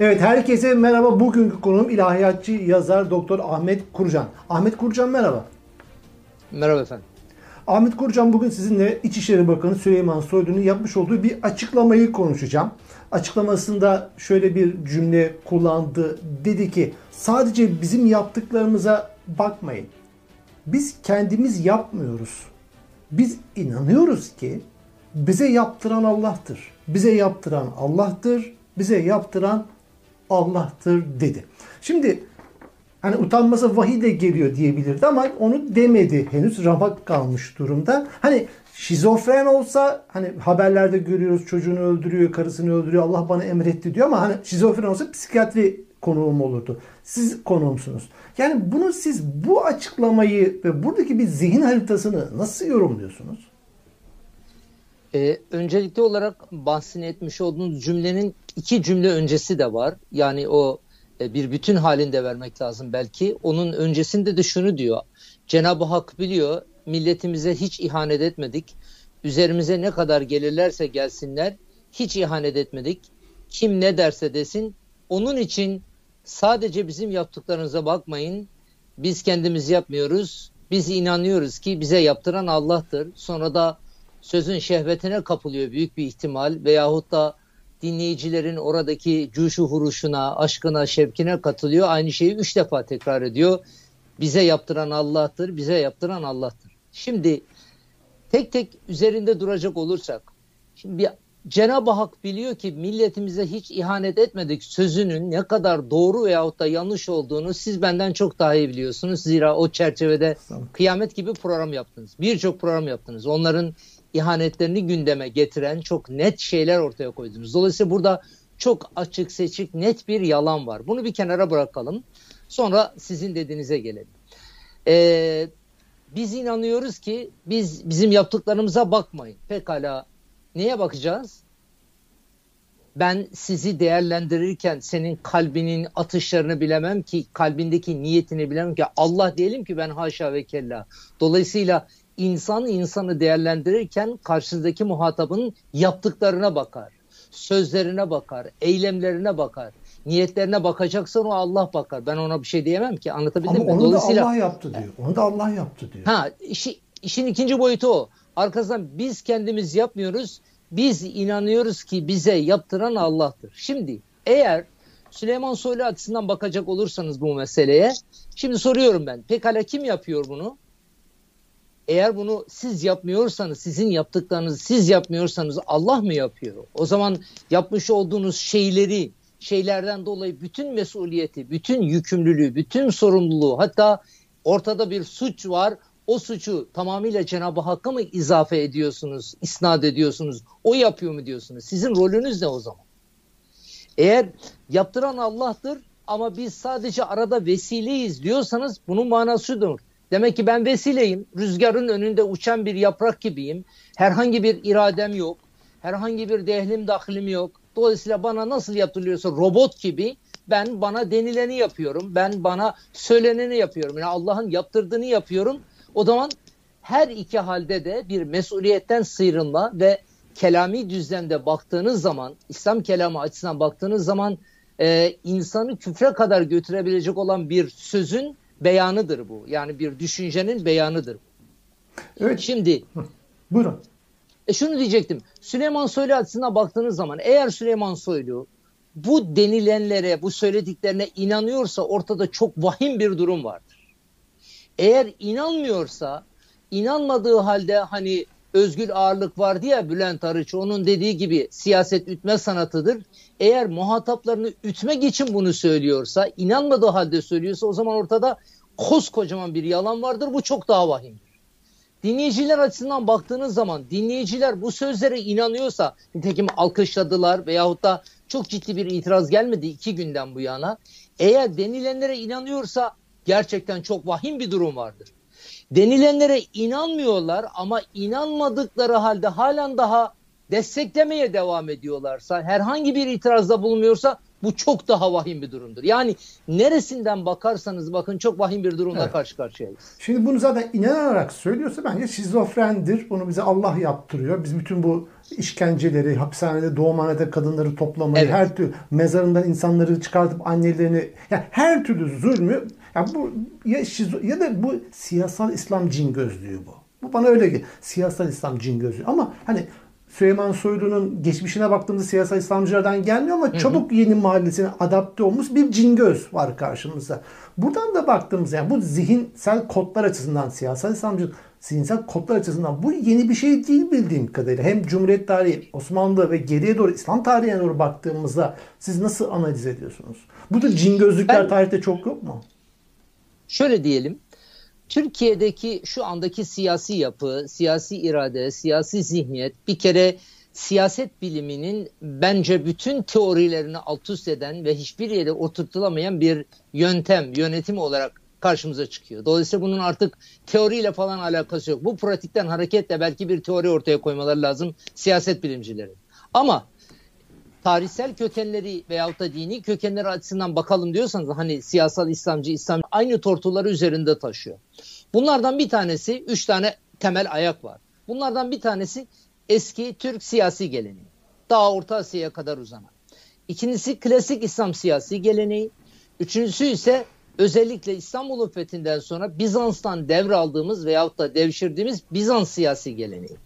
Evet herkese merhaba. Bugünkü konuğum ilahiyatçı yazar Doktor Ahmet Kurcan. Ahmet Kurcan merhaba. Merhaba efendim. Ahmet Kurcan bugün sizinle İçişleri Bakanı Süleyman Soylu'nun yapmış olduğu bir açıklamayı konuşacağım. Açıklamasında şöyle bir cümle kullandı. Dedi ki sadece bizim yaptıklarımıza bakmayın. Biz kendimiz yapmıyoruz. Biz inanıyoruz ki bize yaptıran Allah'tır. Bize yaptıran Allah'tır. Bize yaptıran Allah'tır dedi. Şimdi hani utanmasa vahiy de geliyor diyebilirdi ama onu demedi. Henüz ramak kalmış durumda. Hani şizofren olsa hani haberlerde görüyoruz çocuğunu öldürüyor, karısını öldürüyor, Allah bana emretti diyor ama hani şizofren olsa psikiyatri konuğum olurdu. Siz konuğumsunuz. Yani bunu siz bu açıklamayı ve buradaki bir zihin haritasını nasıl yorumluyorsunuz? Ee, öncelikli olarak bahsini etmiş olduğunuz cümlenin iki cümle öncesi de var. Yani o e, bir bütün halinde vermek lazım belki. Onun öncesinde de şunu diyor. Cenab-ı Hak biliyor milletimize hiç ihanet etmedik. Üzerimize ne kadar gelirlerse gelsinler hiç ihanet etmedik. Kim ne derse desin onun için sadece bizim yaptıklarınıza bakmayın. Biz kendimiz yapmıyoruz. Biz inanıyoruz ki bize yaptıran Allah'tır. Sonra da sözün şehvetine kapılıyor büyük bir ihtimal veyahut da dinleyicilerin oradaki cuşu huruşuna, aşkına, şevkine katılıyor. Aynı şeyi üç defa tekrar ediyor. Bize yaptıran Allah'tır, bize yaptıran Allah'tır. Şimdi tek tek üzerinde duracak olursak, şimdi Cenab-ı Hak biliyor ki milletimize hiç ihanet etmedik sözünün ne kadar doğru veyahut da yanlış olduğunu siz benden çok daha iyi biliyorsunuz. Zira o çerçevede kıyamet gibi program yaptınız. Birçok program yaptınız. Onların ihanetlerini gündeme getiren çok net şeyler ortaya koydunuz. Dolayısıyla burada çok açık seçik net bir yalan var. Bunu bir kenara bırakalım. Sonra sizin dediğinize gelelim. Ee, biz inanıyoruz ki biz bizim yaptıklarımıza bakmayın. Pekala neye bakacağız? Ben sizi değerlendirirken senin kalbinin atışlarını bilemem ki, kalbindeki niyetini bilemem ki. Allah diyelim ki ben haşa ve kella. Dolayısıyla insan insanı değerlendirirken karşısındaki muhatabın yaptıklarına bakar, sözlerine bakar, eylemlerine bakar. Niyetlerine bakacaksan o Allah bakar. Ben ona bir şey diyemem ki. Anlatabildim Ama mi? onu Dolayısıyla da Allah yaptı diyor. Onu da Allah yaptı diyor. Ha, işi, işin ikinci boyutu o. Arkasından biz kendimiz yapmıyoruz. Biz inanıyoruz ki bize yaptıran Allah'tır. Şimdi eğer Süleyman Soylu açısından bakacak olursanız bu meseleye, şimdi soruyorum ben. Pekala kim yapıyor bunu? Eğer bunu siz yapmıyorsanız, sizin yaptıklarınızı siz yapmıyorsanız Allah mı yapıyor? O zaman yapmış olduğunuz şeyleri, şeylerden dolayı bütün mesuliyeti, bütün yükümlülüğü, bütün sorumluluğu hatta ortada bir suç var. O suçu tamamıyla Cenab-ı Hakk'a mı izafe ediyorsunuz, isnat ediyorsunuz? O yapıyor mu diyorsunuz? Sizin rolünüz ne o zaman? Eğer yaptıran Allah'tır ama biz sadece arada vesileyiz diyorsanız bunun manası şudur. Demek ki ben vesileyim. Rüzgarın önünde uçan bir yaprak gibiyim. Herhangi bir iradem yok. Herhangi bir dehlim dahlim yok. Dolayısıyla bana nasıl yaptırılıyorsa robot gibi ben bana denileni yapıyorum. Ben bana söyleneni yapıyorum. Yani Allah'ın yaptırdığını yapıyorum. O zaman her iki halde de bir mesuliyetten sıyrılma ve kelami düzlemde baktığınız zaman, İslam kelamı açısından baktığınız zaman e, insanı küfre kadar götürebilecek olan bir sözün beyanıdır bu. Yani bir düşüncenin beyanıdır. Evet. Şimdi Buyurun. e şunu diyecektim. Süleyman Soylu açısından baktığınız zaman eğer Süleyman Soylu bu denilenlere, bu söylediklerine inanıyorsa ortada çok vahim bir durum vardır. Eğer inanmıyorsa, inanmadığı halde hani özgür ağırlık var diye Bülent Arıç onun dediği gibi siyaset ütme sanatıdır. Eğer muhataplarını ütmek için bunu söylüyorsa, inanmadığı halde söylüyorsa o zaman ortada koskocaman bir yalan vardır. Bu çok daha vahimdir. Dinleyiciler açısından baktığınız zaman dinleyiciler bu sözlere inanıyorsa nitekim alkışladılar veyahut da çok ciddi bir itiraz gelmedi iki günden bu yana. Eğer denilenlere inanıyorsa gerçekten çok vahim bir durum vardır. Denilenlere inanmıyorlar ama inanmadıkları halde halen daha desteklemeye devam ediyorlarsa, herhangi bir itirazda bulunmuyorsa Bu çok daha vahim bir durumdur. Yani neresinden bakarsanız bakın çok vahim bir durumla evet. karşı karşıyayız. Şimdi bunu zaten inanarak söylüyorsa bence şizofrendir. Bunu bize Allah yaptırıyor. Biz bütün bu işkenceleri, hapishanede, doğumhanede kadınları toplamayı, evet. her türlü mezarından insanları çıkartıp annelerini, yani her türlü zulmü yani bu ya, şizo, ya da bu siyasal İslam cin gözlüğü bu. Bu bana öyle geliyor. Siyasal İslam cin gözlüğü. Ama hani Süleyman Soylu'nun geçmişine baktığımızda siyasal İslamcılardan gelmiyor ama hı çabuk yeni mahallesine adapte olmuş bir cingöz var karşımızda. Buradan da baktığımızda yani bu zihinsel kodlar açısından siyasal İslamcılık zihinsel kodlar açısından bu yeni bir şey değil bildiğim kadarıyla. Hem Cumhuriyet tarihi, Osmanlı ve geriye doğru İslam tarihine doğru baktığımızda siz nasıl analiz ediyorsunuz? Bu tür cingözlükler ben, tarihte çok yok mu? Şöyle diyelim. Türkiye'deki şu andaki siyasi yapı, siyasi irade, siyasi zihniyet bir kere siyaset biliminin bence bütün teorilerini alt üst eden ve hiçbir yere oturtulamayan bir yöntem, yönetim olarak karşımıza çıkıyor. Dolayısıyla bunun artık teoriyle falan alakası yok. Bu pratikten hareketle belki bir teori ortaya koymaları lazım siyaset bilimcilerin. Ama tarihsel kökenleri veyahut da dini kökenleri açısından bakalım diyorsanız hani siyasal İslamcı, İslam aynı tortuları üzerinde taşıyor. Bunlardan bir tanesi, üç tane temel ayak var. Bunlardan bir tanesi eski Türk siyasi geleneği. Daha Orta Asya'ya kadar uzanan. İkincisi klasik İslam siyasi geleneği. Üçüncüsü ise özellikle İstanbul'un fethinden sonra Bizans'tan devraldığımız veyahut da devşirdiğimiz Bizans siyasi geleneği.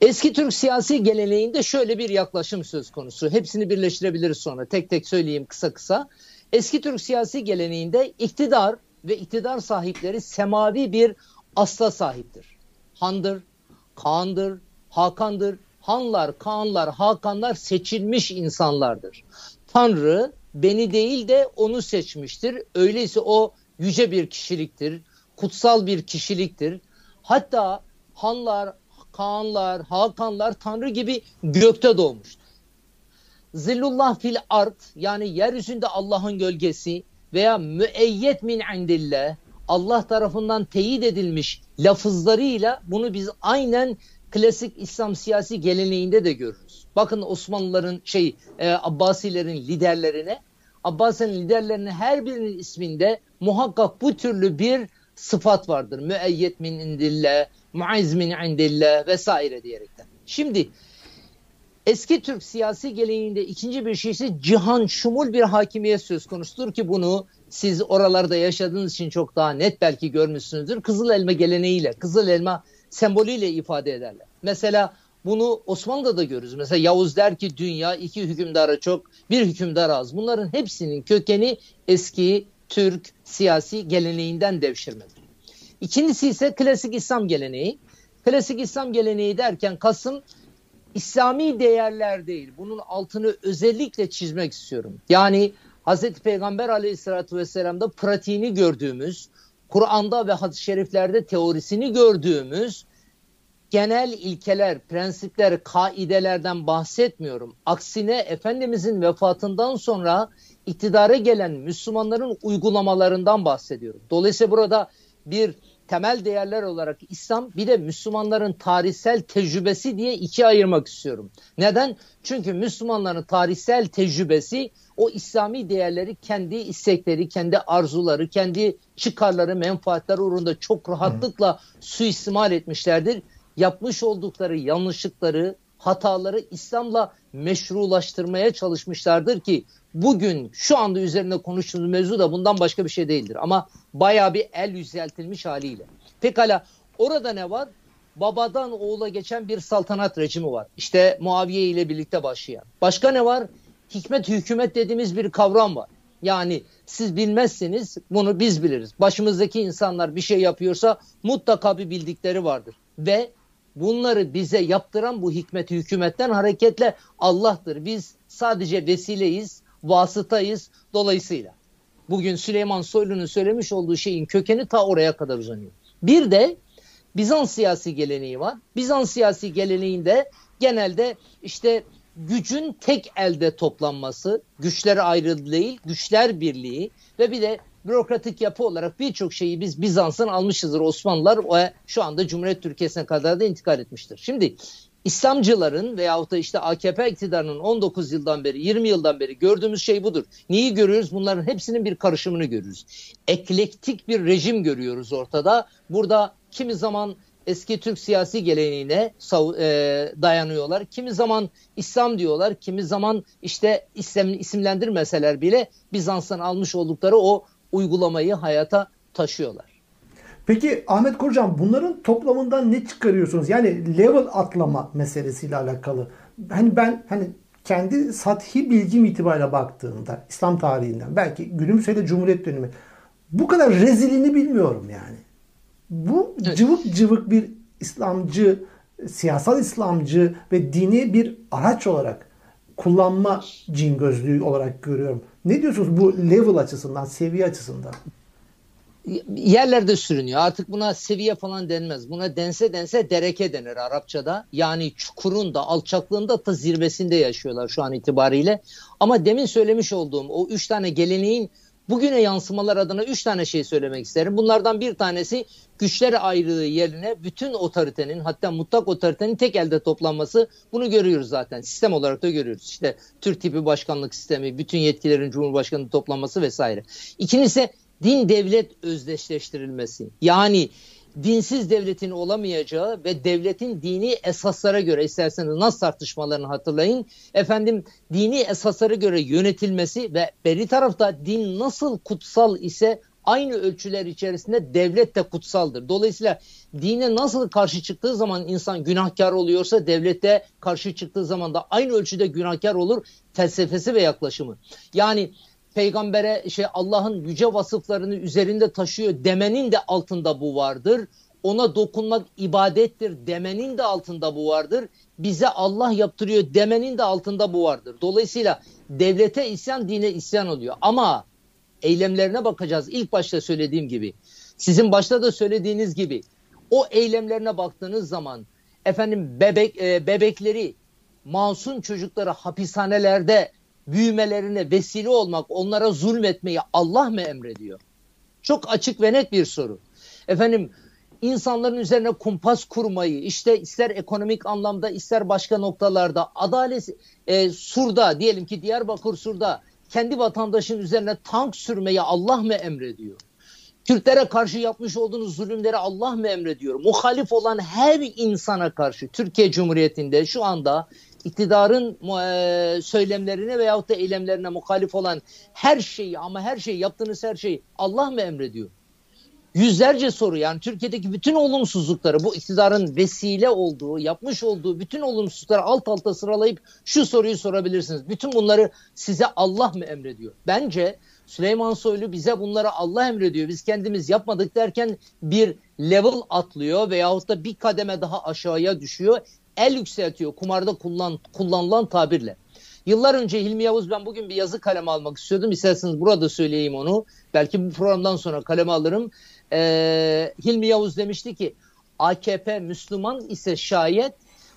Eski Türk siyasi geleneğinde şöyle bir yaklaşım söz konusu. Hepsini birleştirebiliriz sonra. Tek tek söyleyeyim kısa kısa. Eski Türk siyasi geleneğinde iktidar ve iktidar sahipleri semavi bir asla sahiptir. Handır, Kaan'dır, Hakan'dır. Hanlar, Kaanlar, Hakanlar seçilmiş insanlardır. Tanrı beni değil de onu seçmiştir. Öyleyse o yüce bir kişiliktir, kutsal bir kişiliktir. Hatta Hanlar, Kaanlar, Hakanlar Tanrı gibi gökte doğmuştur. Zillullah fil art yani yeryüzünde Allah'ın gölgesi veya müeyyet min indillah Allah tarafından teyit edilmiş lafızlarıyla bunu biz aynen klasik İslam siyasi geleneğinde de görürüz. Bakın Osmanlıların şey e, Abbasilerin liderlerine Abbasilerin liderlerine her birinin isminde muhakkak bu türlü bir sıfat vardır. Müeyyet min indillah, muayz min indillah vesaire diyerekten. Şimdi eski Türk siyasi geleneğinde ikinci bir şey ise cihan şumul bir hakimiyet söz konusudur ki bunu siz oralarda yaşadığınız için çok daha net belki görmüşsünüzdür. Kızıl elma geleneğiyle, kızıl elma sembolüyle ifade ederler. Mesela bunu Osmanlı'da da görürüz. Mesela Yavuz der ki dünya iki hükümdara çok, bir hükümdar az. Bunların hepsinin kökeni eski Türk siyasi geleneğinden devşirmedir. İkincisi ise klasik İslam geleneği. Klasik İslam geleneği derken Kasım İslami değerler değil. Bunun altını özellikle çizmek istiyorum. Yani Hazreti Peygamber aleyhissalatü vesselam'da pratiğini gördüğümüz, Kur'an'da ve hadis-i şeriflerde teorisini gördüğümüz genel ilkeler, prensipler, kaidelerden bahsetmiyorum. Aksine Efendimizin vefatından sonra iktidara gelen Müslümanların uygulamalarından bahsediyorum. Dolayısıyla burada bir temel değerler olarak İslam bir de Müslümanların tarihsel tecrübesi diye ikiye ayırmak istiyorum. Neden? Çünkü Müslümanların tarihsel tecrübesi o İslami değerleri kendi istekleri, kendi arzuları, kendi çıkarları, menfaatleri uğrunda çok rahatlıkla suistimal etmişlerdir. Yapmış oldukları yanlışlıkları, hataları İslam'la meşrulaştırmaya çalışmışlardır ki bugün şu anda üzerinde konuştuğumuz mevzu da bundan başka bir şey değildir. Ama baya bir el yüceltilmiş haliyle. Pekala orada ne var? Babadan oğula geçen bir saltanat rejimi var. İşte Muaviye ile birlikte başlayan. Başka ne var? Hikmet hükümet dediğimiz bir kavram var. Yani siz bilmezseniz bunu biz biliriz. Başımızdaki insanlar bir şey yapıyorsa mutlaka bir bildikleri vardır. Ve bunları bize yaptıran bu hikmet hükümetten hareketle Allah'tır. Biz sadece vesileyiz, vasıtayız dolayısıyla. Bugün Süleyman Soylu'nun söylemiş olduğu şeyin kökeni ta oraya kadar uzanıyor. Bir de Bizans siyasi geleneği var. Bizans siyasi geleneğinde genelde işte gücün tek elde toplanması, güçler ayrı değil, güçler birliği ve bir de bürokratik yapı olarak birçok şeyi biz Bizans'ın almışızdır Osmanlılar ve şu anda Cumhuriyet Türkiye'sine kadar da intikal etmiştir. Şimdi İslamcıların veyahut da işte AKP iktidarının 19 yıldan beri 20 yıldan beri gördüğümüz şey budur. Neyi görüyoruz? Bunların hepsinin bir karışımını görüyoruz. Eklektik bir rejim görüyoruz ortada. Burada kimi zaman eski Türk siyasi geleneğine e, dayanıyorlar. Kimi zaman İslam diyorlar, kimi zaman işte İslam isimlendirmeseler bile Bizans'tan almış oldukları o uygulamayı hayata taşıyorlar. Peki Ahmet Korcan bunların toplamından ne çıkarıyorsunuz? Yani level atlama meselesiyle alakalı. Hani ben hani kendi sathi bilgim itibariyle baktığımda İslam tarihinden belki günümüzde Cumhuriyet dönemi bu kadar rezilini bilmiyorum yani. Bu evet. cıvık cıvık bir İslamcı, siyasal İslamcı ve dini bir araç olarak kullanma cin gözlüğü olarak görüyorum. Ne diyorsunuz bu level açısından, seviye açısından? Yerlerde sürünüyor. Artık buna seviye falan denmez. Buna dense dense dereke denir Arapçada. Yani çukurun da alçaklığın da zirvesinde yaşıyorlar şu an itibariyle. Ama demin söylemiş olduğum o üç tane geleneğin bugüne yansımalar adına üç tane şey söylemek isterim. Bunlardan bir tanesi güçler ayrılığı yerine bütün otoritenin hatta mutlak otoritenin tek elde toplanması. Bunu görüyoruz zaten. Sistem olarak da görüyoruz. İşte Türk tipi başkanlık sistemi, bütün yetkilerin Cumhurbaşkanı toplanması vesaire. İkincisi din devlet özdeşleştirilmesi. Yani dinsiz devletin olamayacağı ve devletin dini esaslara göre isterseniz nasıl tartışmalarını hatırlayın. Efendim dini esaslara göre yönetilmesi ve beri tarafta din nasıl kutsal ise aynı ölçüler içerisinde devlet de kutsaldır. Dolayısıyla dine nasıl karşı çıktığı zaman insan günahkar oluyorsa devlette karşı çıktığı zaman da aynı ölçüde günahkar olur felsefesi ve yaklaşımı. Yani peygambere şey Allah'ın yüce vasıflarını üzerinde taşıyor demenin de altında bu vardır. Ona dokunmak ibadettir demenin de altında bu vardır. Bize Allah yaptırıyor demenin de altında bu vardır. Dolayısıyla devlete isyan dine isyan oluyor. Ama eylemlerine bakacağız. İlk başta söylediğim gibi. Sizin başta da söylediğiniz gibi o eylemlerine baktığınız zaman efendim bebek e, bebekleri masum çocukları hapishanelerde büyümelerine vesile olmak, onlara zulmetmeyi Allah mı emrediyor? Çok açık ve net bir soru. Efendim insanların üzerine kumpas kurmayı, işte ister ekonomik anlamda ister başka noktalarda adalet e, Sur'da diyelim ki Diyarbakır Sur'da kendi vatandaşın üzerine tank sürmeyi Allah mı emrediyor? Türklere karşı yapmış olduğunuz zulümleri Allah mı emrediyor? Muhalif olan her insana karşı Türkiye Cumhuriyeti'nde şu anda iktidarın e, söylemlerine veyahut da eylemlerine muhalif olan her şeyi ama her şeyi yaptığınız her şeyi Allah mı emrediyor? Yüzlerce soru yani Türkiye'deki bütün olumsuzlukları bu iktidarın vesile olduğu, yapmış olduğu bütün olumsuzlukları alt alta sıralayıp şu soruyu sorabilirsiniz. Bütün bunları size Allah mı emrediyor? Bence Süleyman Soylu bize bunları Allah emrediyor. Biz kendimiz yapmadık derken bir level atlıyor veyahut da bir kademe daha aşağıya düşüyor el yükseltiyor kumarda kullan, kullanılan tabirle. Yıllar önce Hilmi Yavuz ben bugün bir yazı kaleme almak istiyordum. İsterseniz burada söyleyeyim onu. Belki bu programdan sonra kaleme alırım. Ee, Hilmi Yavuz demişti ki AKP Müslüman ise şayet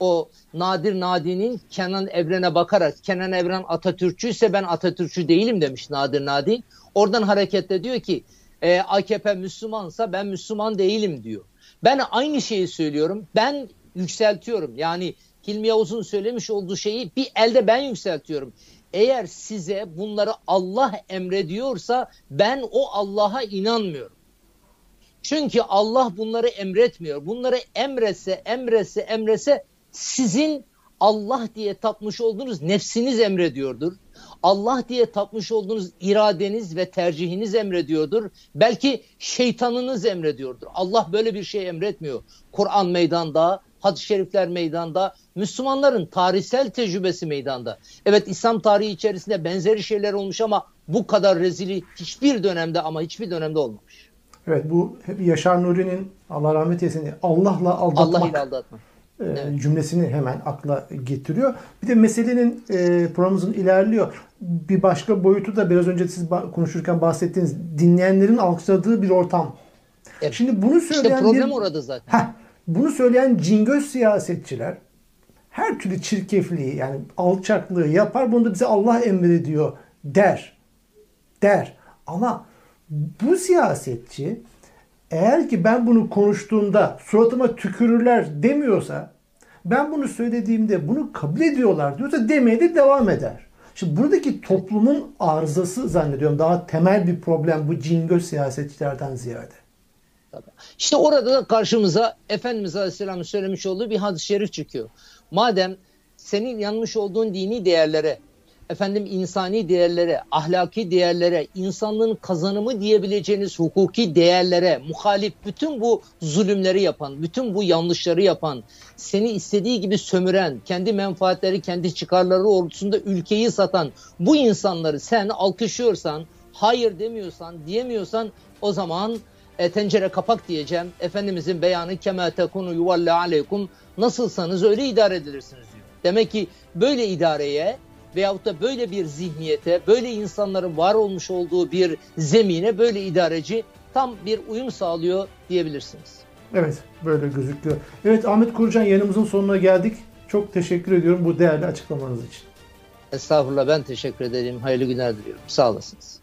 o Nadir Nadi'nin Kenan Evren'e bakarak Kenan Evren Atatürkçü ise ben Atatürkçü değilim demiş Nadir Nadi. Oradan hareketle diyor ki e, AKP Müslümansa ben Müslüman değilim diyor. Ben aynı şeyi söylüyorum. Ben yükseltiyorum. Yani Hilmi Yavuz'un söylemiş olduğu şeyi bir elde ben yükseltiyorum. Eğer size bunları Allah emrediyorsa ben o Allah'a inanmıyorum. Çünkü Allah bunları emretmiyor. Bunları emretse, emretse, emretse sizin Allah diye tapmış olduğunuz nefsiniz emrediyordur. Allah diye tapmış olduğunuz iradeniz ve tercihiniz emrediyordur. Belki şeytanınız emrediyordur. Allah böyle bir şey emretmiyor. Kur'an meydanda, hadis-i şerifler meydanda, Müslümanların tarihsel tecrübesi meydanda. Evet İslam tarihi içerisinde benzeri şeyler olmuş ama bu kadar rezili hiçbir dönemde ama hiçbir dönemde olmamış. Evet bu Yaşar Nuri'nin Allah rahmet eylesin Allah'la aldatmak. Allah ile aldatmak. E, evet. cümlesini hemen akla getiriyor. Bir de meselenin e, programımızın ilerliyor. Bir başka boyutu da biraz önce siz konuşurken bahsettiğiniz dinleyenlerin alkışladığı bir ortam. Evet. Şimdi bunu söyleyen işte problem bir, orada zaten. Heh, bunu söyleyen cingöz siyasetçiler her türlü çirkefliği yani alçaklığı yapar. Bunu da bize Allah emrediyor der. Der. Ama bu siyasetçi eğer ki ben bunu konuştuğumda suratıma tükürürler demiyorsa Ben bunu söylediğimde bunu kabul ediyorlar diyorsa demeye de devam eder. Şimdi buradaki toplumun arızası zannediyorum daha temel bir problem bu cingöz siyasetçilerden ziyade. İşte orada da karşımıza Efendimiz Aleyhisselam'ın söylemiş olduğu bir hadis-i şerif çıkıyor. Madem senin yanmış olduğun dini değerlere, efendim insani değerlere, ahlaki değerlere, insanlığın kazanımı diyebileceğiniz hukuki değerlere muhalif bütün bu zulümleri yapan, bütün bu yanlışları yapan, seni istediği gibi sömüren, kendi menfaatleri, kendi çıkarları ortasında ülkeyi satan bu insanları sen alkışlıyorsan, hayır demiyorsan, diyemiyorsan o zaman e, tencere kapak diyeceğim. Efendimizin beyanı kema tekunu yuvalle aleykum nasılsanız öyle idare edilirsiniz diyor. Demek ki böyle idareye veyahut da böyle bir zihniyete, böyle insanların var olmuş olduğu bir zemine böyle idareci tam bir uyum sağlıyor diyebilirsiniz. Evet, böyle gözüküyor. Evet Ahmet Kurcan yanımızın sonuna geldik. Çok teşekkür ediyorum bu değerli açıklamanız için. Estağfurullah ben teşekkür ederim. Hayırlı günler diliyorum. Sağ olasınız.